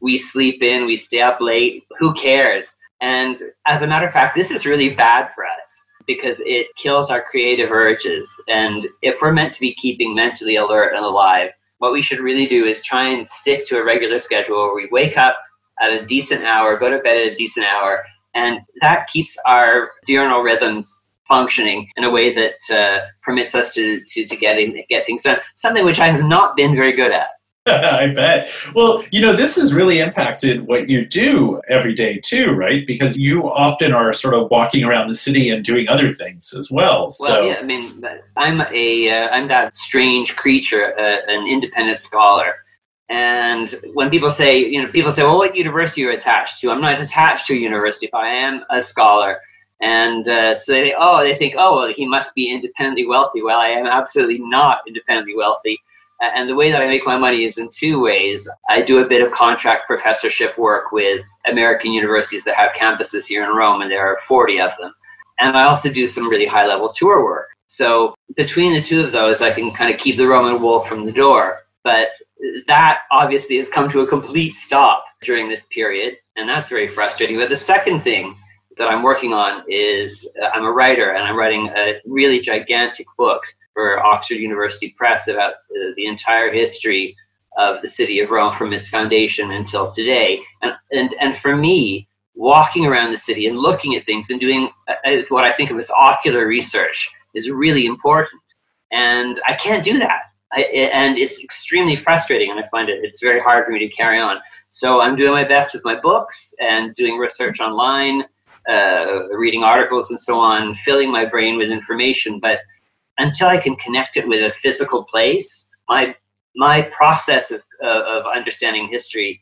We sleep in, we stay up late. Who cares? And as a matter of fact, this is really bad for us because it kills our creative urges. And if we're meant to be keeping mentally alert and alive, what we should really do is try and stick to a regular schedule where we wake up at a decent hour, go to bed at a decent hour, and that keeps our diurnal rhythms functioning in a way that uh, permits us to, to, to get, in, get things done. Something which I have not been very good at. I bet. Well, you know, this has really impacted what you do every day too, right? Because you often are sort of walking around the city and doing other things as well. Well, so. yeah, I mean, I'm a uh, I'm that strange creature, uh, an independent scholar. And when people say, you know, people say, well, what university are you attached to? I'm not attached to a university, but I am a scholar. And uh, so they, oh, they think, oh, well, he must be independently wealthy. Well, I am absolutely not independently wealthy. And the way that I make my money is in two ways. I do a bit of contract professorship work with American universities that have campuses here in Rome, and there are 40 of them. And I also do some really high level tour work. So between the two of those, I can kind of keep the Roman wool from the door. But that obviously has come to a complete stop during this period, and that's very frustrating. But the second thing that I'm working on is uh, I'm a writer, and I'm writing a really gigantic book for Oxford University Press about uh, the entire history of the city of Rome from its foundation until today. And, and, and for me, walking around the city and looking at things and doing uh, what I think of as ocular research is really important. And I can't do that. I, and it's extremely frustrating, and I find it it's very hard for me to carry on. So I'm doing my best with my books and doing research online, uh, reading articles and so on, filling my brain with information. But until I can connect it with a physical place, my my process of, uh, of understanding history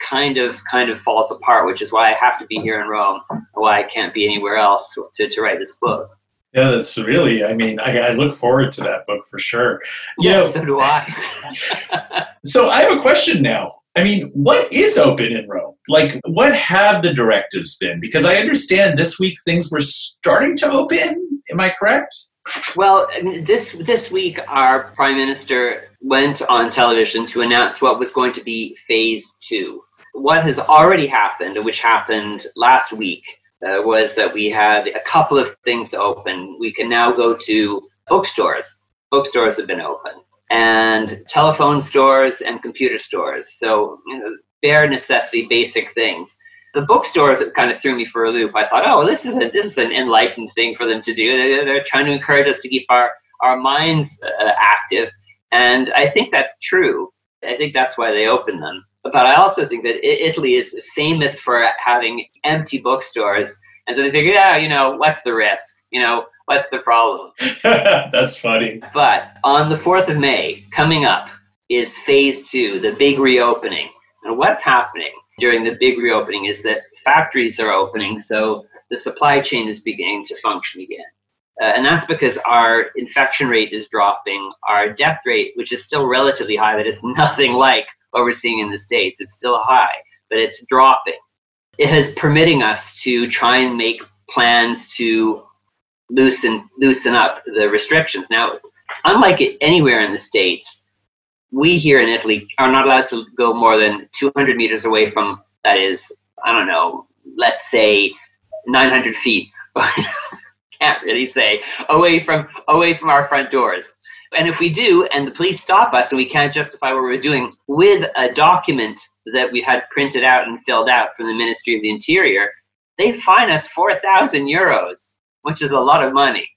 kind of kind of falls apart, which is why I have to be here in Rome, why I can't be anywhere else to, to write this book. Yeah, that's really. I mean, I, I look forward to that book for sure. You yeah, know, so do I. so I have a question now. I mean, what is open in Rome? Like, what have the directives been? Because I understand this week things were starting to open. Am I correct? Well, this this week our prime minister went on television to announce what was going to be phase two. What has already happened, which happened last week, uh, was that we had a couple of things open. We can now go to bookstores. Bookstores have been open, and telephone stores and computer stores. So, you know, bare necessity, basic things the bookstores kind of threw me for a loop. I thought, oh, this is a, this is an enlightened thing for them to do. They're, they're trying to encourage us to keep our our minds uh, active, and I think that's true. I think that's why they opened them. But I also think that Italy is famous for having empty bookstores, and so they figured, out, oh, you know, what's the risk? You know, what's the problem? that's funny. But on the fourth of May, coming up, is phase two, the big reopening. And what's happening? during the big reopening is that factories are opening, so the supply chain is beginning to function again. Uh, and that's because our infection rate is dropping. Our death rate, which is still relatively high, but it's nothing like what we're seeing in the States. It's still high, but it's dropping. It is permitting us to try and make plans to loosen loosen up the restrictions. Now, unlike anywhere in the States, we here in Italy are not allowed to go more than 200 meters away from, that is, I don't know, let's say 900 feet. Can't really say away from away from our front doors. And if we do, and the police stop us, and we can't justify what we're doing with a document that we had printed out and filled out from the Ministry of the Interior, they fine us 4,000 euros, which is a lot of money.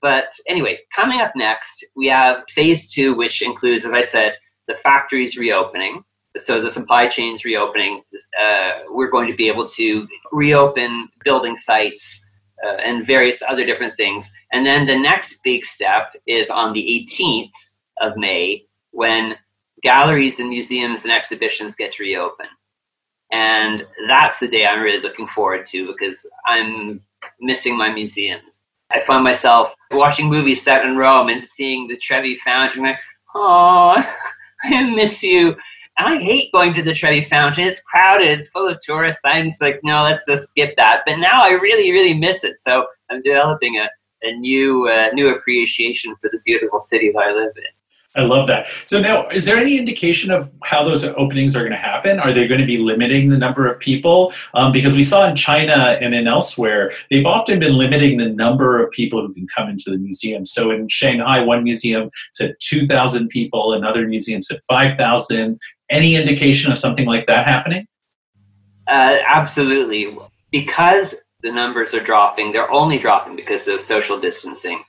But anyway, coming up next, we have phase two, which includes, as I said, the factories reopening, so the supply chains reopening, uh, we're going to be able to reopen building sites uh, and various other different things. And then the next big step is on the 18th of May when galleries and museums and exhibitions get to reopen. And that's the day I'm really looking forward to because I'm missing my museums. I find myself watching movies set in Rome and seeing the Trevi Fountain, like, oh, I miss you. And I hate going to the Trevi Fountain. It's crowded. It's full of tourists. I'm just like, no, let's just skip that. But now I really, really miss it. So I'm developing a, a new, uh, new appreciation for the beautiful city that I live in. I love that. So now, is there any indication of how those openings are going to happen? Are they going to be limiting the number of people? Um, because we saw in China and in elsewhere, they've often been limiting the number of people who can come into the museum. So in Shanghai, one museum said 2,000 people, another museum said 5,000. Any indication of something like that happening? Uh, absolutely. Because the numbers are dropping, they're only dropping because of social distancing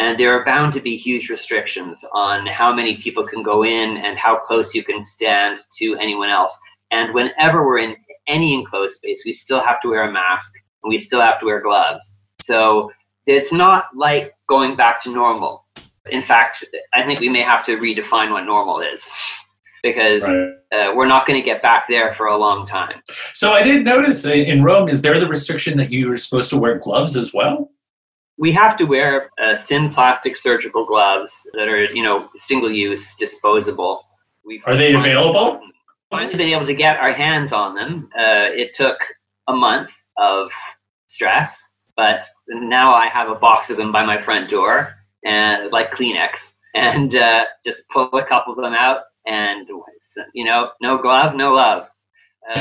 and there are bound to be huge restrictions on how many people can go in and how close you can stand to anyone else. And whenever we're in any enclosed space, we still have to wear a mask and we still have to wear gloves. So it's not like going back to normal. In fact, I think we may have to redefine what normal is. because Right. uh, we're not going to get back there for a long time. So I didn't notice in Rome. Is there the restriction that you were supposed to wear gloves as well? We have to wear uh, thin plastic surgical gloves that are, you know, single use, disposable. We've Are they available? Finally, been able to get our hands on them. Uh, it took a month of stress, but now I have a box of them by my front door, and like Kleenex, and uh, just pull a couple of them out, and you know, no glove, no love.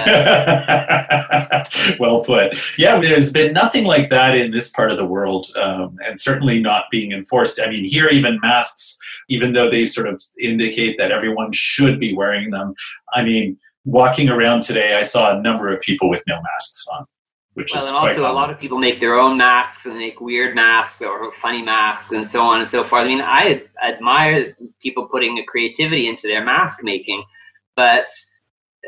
well put. Yeah, there's been nothing like that in this part of the world, um, and certainly not being enforced. I mean, here even masks, even though they sort of indicate that everyone should be wearing them. I mean, walking around today, I saw a number of people with no masks on, which Well, is and quite also a lot of people make their own masks and make weird masks or funny masks and so on and so forth. I mean, I admire people putting the creativity into their mask making, but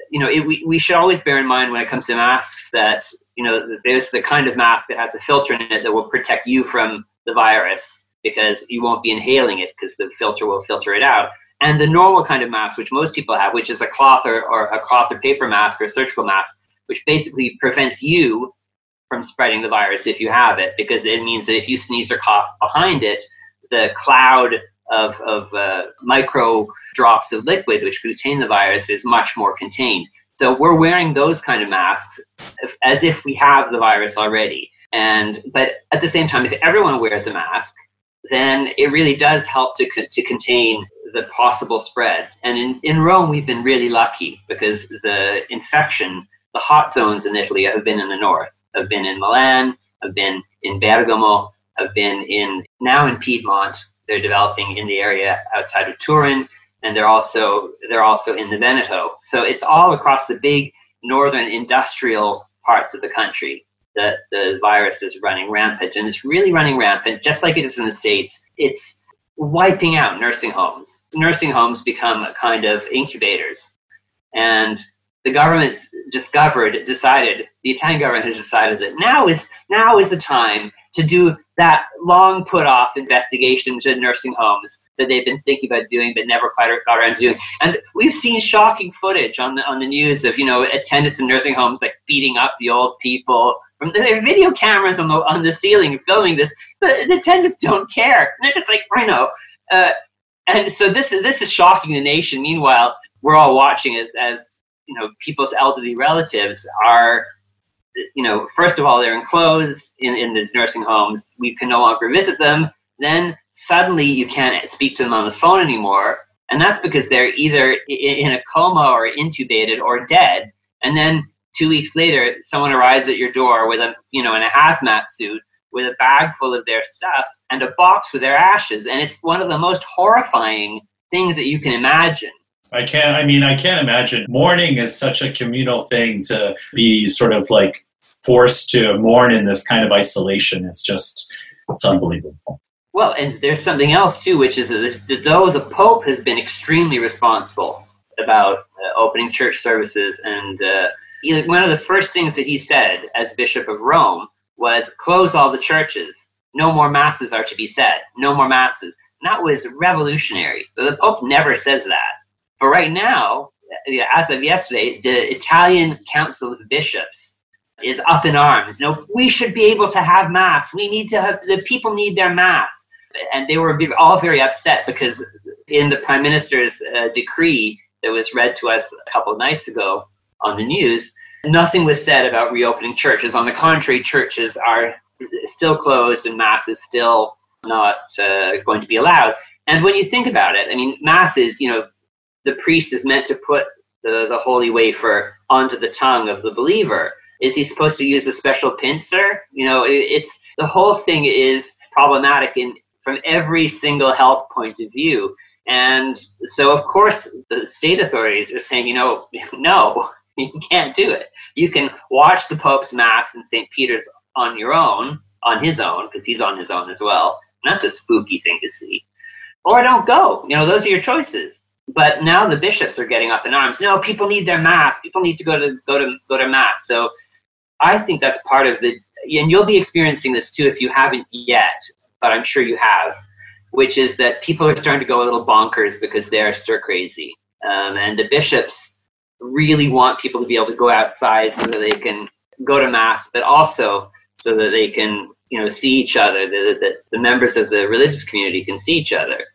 you know, it, we we should always bear in mind when it comes to masks that you know there's the kind of mask that has a filter in it that will protect you from the virus because you won't be inhaling it because the filter will filter it out. And the normal kind of mask, which most people have, which is a cloth or, or a cloth or paper mask or a surgical mask, which basically prevents you from spreading the virus if you have it, because it means that if you sneeze or cough behind it, the cloud of, of uh, micro drops of liquid which contain the virus is much more contained. So we're wearing those kind of masks as if we have the virus already. And but at the same time, if everyone wears a mask, then it really does help to, to contain the possible spread. And in, in Rome, we've been really lucky because the infection, the hot zones in Italy have been in the north, have been in Milan, have been in Bergamo, have been in now in Piedmont. They're developing in the area outside of Turin, and they're also they're also in the Veneto. So it's all across the big northern industrial parts of the country that the virus is running rampant, and it's really running rampant, just like it is in the states. It's wiping out nursing homes. Nursing homes become a kind of incubators, and the government discovered, decided, the Italian government has decided that now is now is the time to do that long put off investigation into nursing homes that they've been thinking about doing but never quite got around to doing. And we've seen shocking footage on the on the news of you know attendants in nursing homes like beating up the old people. From there are video cameras on the on the ceiling filming this, but the attendants don't care. They're just like, I know. Uh, and so this is this is shocking the nation. Meanwhile, we're all watching as as you know people's elderly relatives are you know first of all they're enclosed in, in these nursing homes. We can no longer visit them. Then suddenly you can't speak to them on the phone anymore. And that's because they're either in a coma or intubated or dead. And then two weeks later someone arrives at your door with a you know in a hazmat suit with a bag full of their stuff and a box with their ashes. And it's one of the most horrifying things that you can imagine I can't. I mean, I can't imagine. Mourning is such a communal thing to be sort of like forced to mourn in this kind of isolation. It's just, it's unbelievable. Well, and there's something else too, which is that though the Pope has been extremely responsible about uh, opening church services, and uh, he- one of the first things that he said as Bishop of Rome was close all the churches. No more masses are to be said. No more masses. And that was revolutionary. The Pope never says that. But right now, as of yesterday, the Italian Council of Bishops is up in arms. No, we should be able to have mass. We need to have the people need their mass, and they were all very upset because in the prime minister's uh, decree that was read to us a couple of nights ago on the news, nothing was said about reopening churches. On the contrary, churches are still closed and mass is still not uh, going to be allowed. And when you think about it, I mean, mass is you know the priest is meant to put the, the holy wafer onto the tongue of the believer. Is he supposed to use a special pincer? You know, it, it's the whole thing is problematic in from every single health point of view. And so, of course, the state authorities are saying, you know, no, you can't do it. You can watch the Pope's Mass in St. Peter's on your own, on his own, because he's on his own as well. And that's a spooky thing to see. Or don't go. You know, those are your choices. But now the bishops are getting up in arms. No, people need their mass. People need to go to go to go to mass. So I think that's part of the and you'll be experiencing this too if you haven't yet, but I'm sure you have, which is that people are starting to go a little bonkers because they're stir crazy. Um, and the bishops really want people to be able to go outside so that they can go to mass, but also so that they can, you know, see each other. The, the, the members of the religious community can see each other.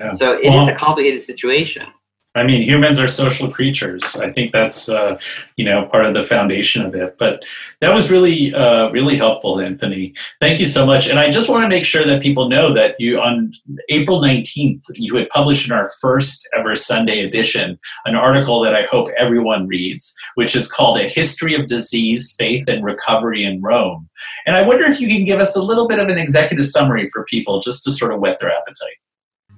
Yeah. So it is Well- a complicated situation. I mean, humans are social creatures. I think that's uh, you know part of the foundation of it. But that was really uh, really helpful, Anthony. Thank you so much. And I just want to make sure that people know that you on April nineteenth you had published in our first ever Sunday edition an article that I hope everyone reads, which is called "A History of Disease, Faith, and Recovery in Rome." And I wonder if you can give us a little bit of an executive summary for people, just to sort of whet their appetite.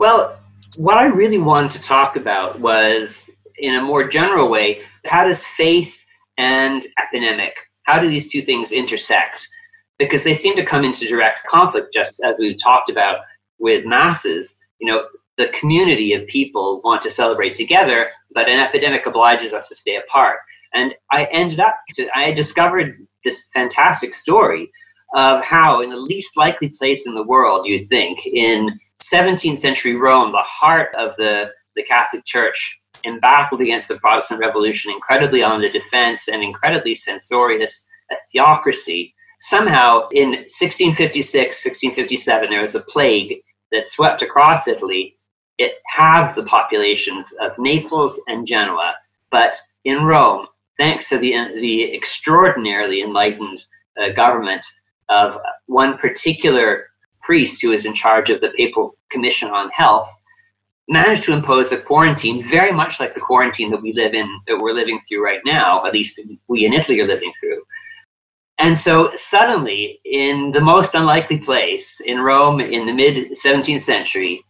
Well, what I really wanted to talk about was, in a more general way, how does faith and epidemic, how do these two things intersect? Because they seem to come into direct conflict, just as we've talked about with masses. You know, the community of people want to celebrate together, but an epidemic obliges us to stay apart. And I ended up, to, I discovered this fantastic story of how, in the least likely place in the world, you'd think, in 17th century Rome, the heart of the, the Catholic Church, embattled against the Protestant Revolution, incredibly on the defense and incredibly censorious, a theocracy. Somehow, in 1656, 1657, there was a plague that swept across Italy. It halved the populations of Naples and Genoa, but in Rome, thanks to the, the extraordinarily enlightened uh, government of one particular priest who was in charge of the Papal Commission on Health, managed to impose a quarantine very much like the quarantine that we live in, that we're living through right now, at least we in Italy are living through. And so suddenly, in the most unlikely place, in Rome in the mid 17th century,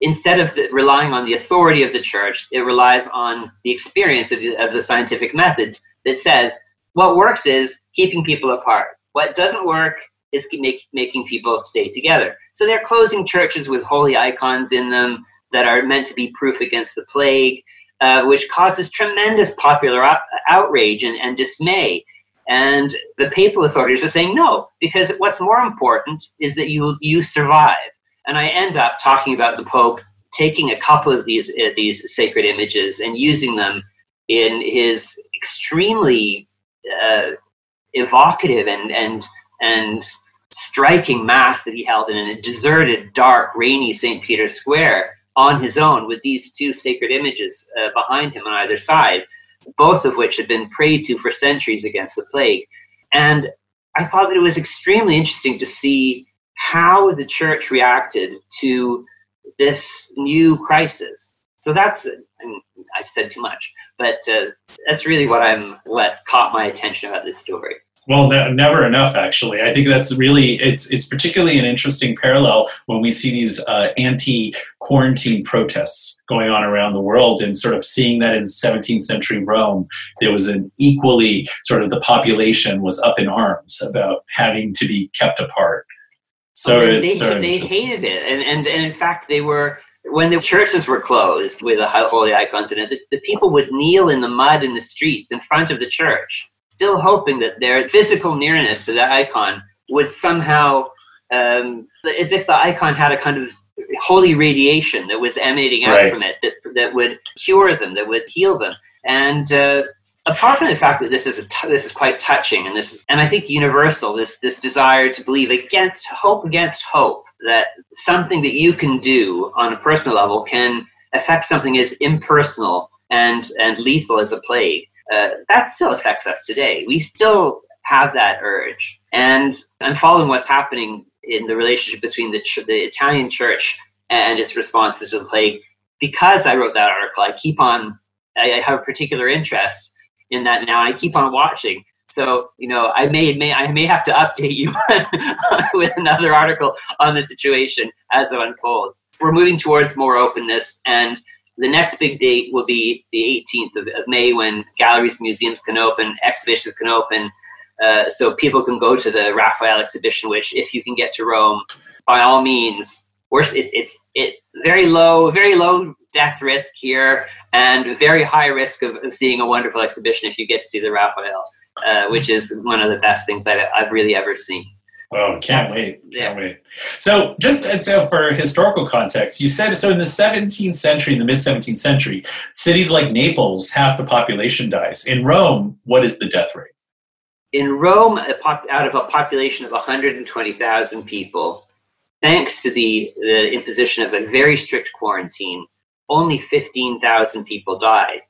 instead of the, relying on the authority of the church, it relies on the experience of the, of the scientific method that says what works is keeping people apart. What doesn't work is make, making people stay together. So they're closing churches with holy icons in them that are meant to be proof against the plague, uh, which causes tremendous popular out- outrage and, and dismay. And the papal authorities are saying no, because what's more important is that you you survive. And I end up talking about the Pope taking a couple of these uh, these sacred images and using them in his extremely uh, evocative and and and striking mass that he held in a deserted, dark, rainy St. Peter's Square on his own with these two sacred images uh, behind him on either side, both of which had been prayed to for centuries against the plague. And I thought that it was extremely interesting to see how the church reacted to this new crisis. So that's, I mean, I've said too much, but uh, that's really what I'm, what caught my attention about this story. Well, ne- never enough. Actually, I think that's really it's it's particularly an interesting parallel when we see these uh, anti-quarantine protests going on around the world, and sort of seeing that in 17th century Rome, there was an equally sort of the population was up in arms about having to be kept apart. So they, it's they, they hated it, and, and and in fact, they were when the churches were closed with the holy icons in it. The, the people would kneel in the mud in the streets in front of the church, still hoping that their physical nearness to that icon would somehow, um, as if the icon had a kind of holy radiation that was emanating out Right. from it that that would cure them, that would heal them, and. Uh, apart from the fact that this is a t- this is quite touching and this is and I think universal this this desire to believe against hope against hope that something that you can do on a personal level can affect something as impersonal and and lethal as a plague uh, that still affects us today we still have that urge and I'm following what's happening in the relationship between the ch- the Italian church and its responses to the plague because I wrote that article I keep on I I have a particular interest in that now. I keep on watching. So, you know, I may, may I may have to update you with another article on the situation as it unfolds. We're moving towards more openness, and the next big date will be the 18th of, of May when galleries, museums can open, exhibitions can open, uh, so people can go to the Raphael exhibition. Which, if you can get to Rome, by all means, it, it's it very low, very low death risk here, and very high risk of, of seeing a wonderful exhibition if you get to see the Raphael, uh, which is one of the best things I've, I've really ever seen. Oh, can't wait! Can't wait. So, just uh, for historical context, you said so in the 17th century, in the mid 17th century, cities like Naples, half the population dies. In Rome, what is the death rate? In Rome, out of a population of 120,000 people, thanks to the, the imposition of a very strict quarantine, only 15,000 people died.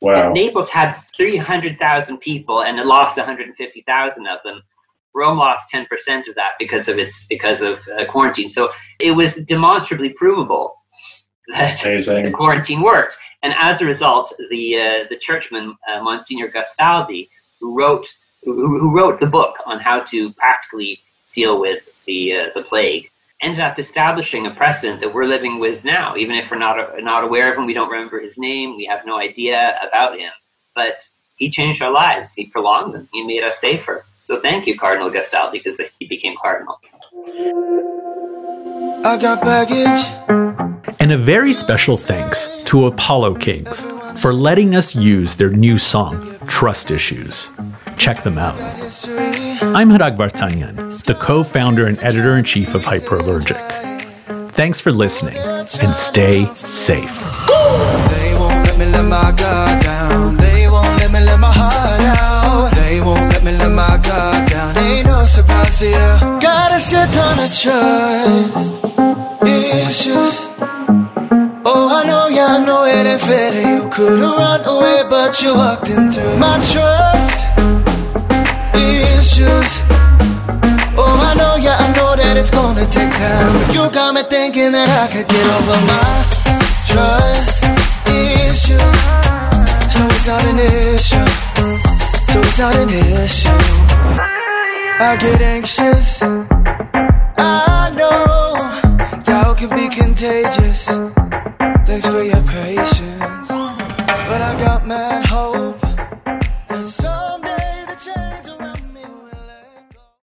Wow. Naples had 300,000 people and it lost 150,000 of them. Rome lost 10% of that because of its because of uh, quarantine. So it was demonstrably provable that Amazing. the quarantine worked. And as a result, the uh, the churchman uh, Monsignor Gastaldi, who wrote who, who, wrote the book on how to practically deal with the uh, the plague, ended up establishing a precedent that we're living with now. Even if we're not uh, not aware of him, we don't remember his name, we have no idea about him, but he changed our lives. He prolonged them. He made us safer. So thank you, Cardinal Gastaldi, because he became cardinal. I got baggage. And a very special thanks to Apollo Kings for letting us use their new song, Trust Issues. Check them out. I'm Hrag Vartanian, the co founder and editor in chief of Hyperallergic. Thanks for listening and stay safe. They won't let me let my guard down. They won't let me let my heart out. They won't let me let my guard down. Ain't no surprise here. Got a shit ton of trust issues. Oh, I know, yeah, I know it ain't fair you could've run away, but you walked into my trust issues. Oh, I know, yeah, I know that it's gonna take time, but you got me thinking that I could get over my trust issues. So it's not an issue. It's not an issue. I get anxious. I know doubt can be contagious. Thanks for your patience. But I got mad hope. That's so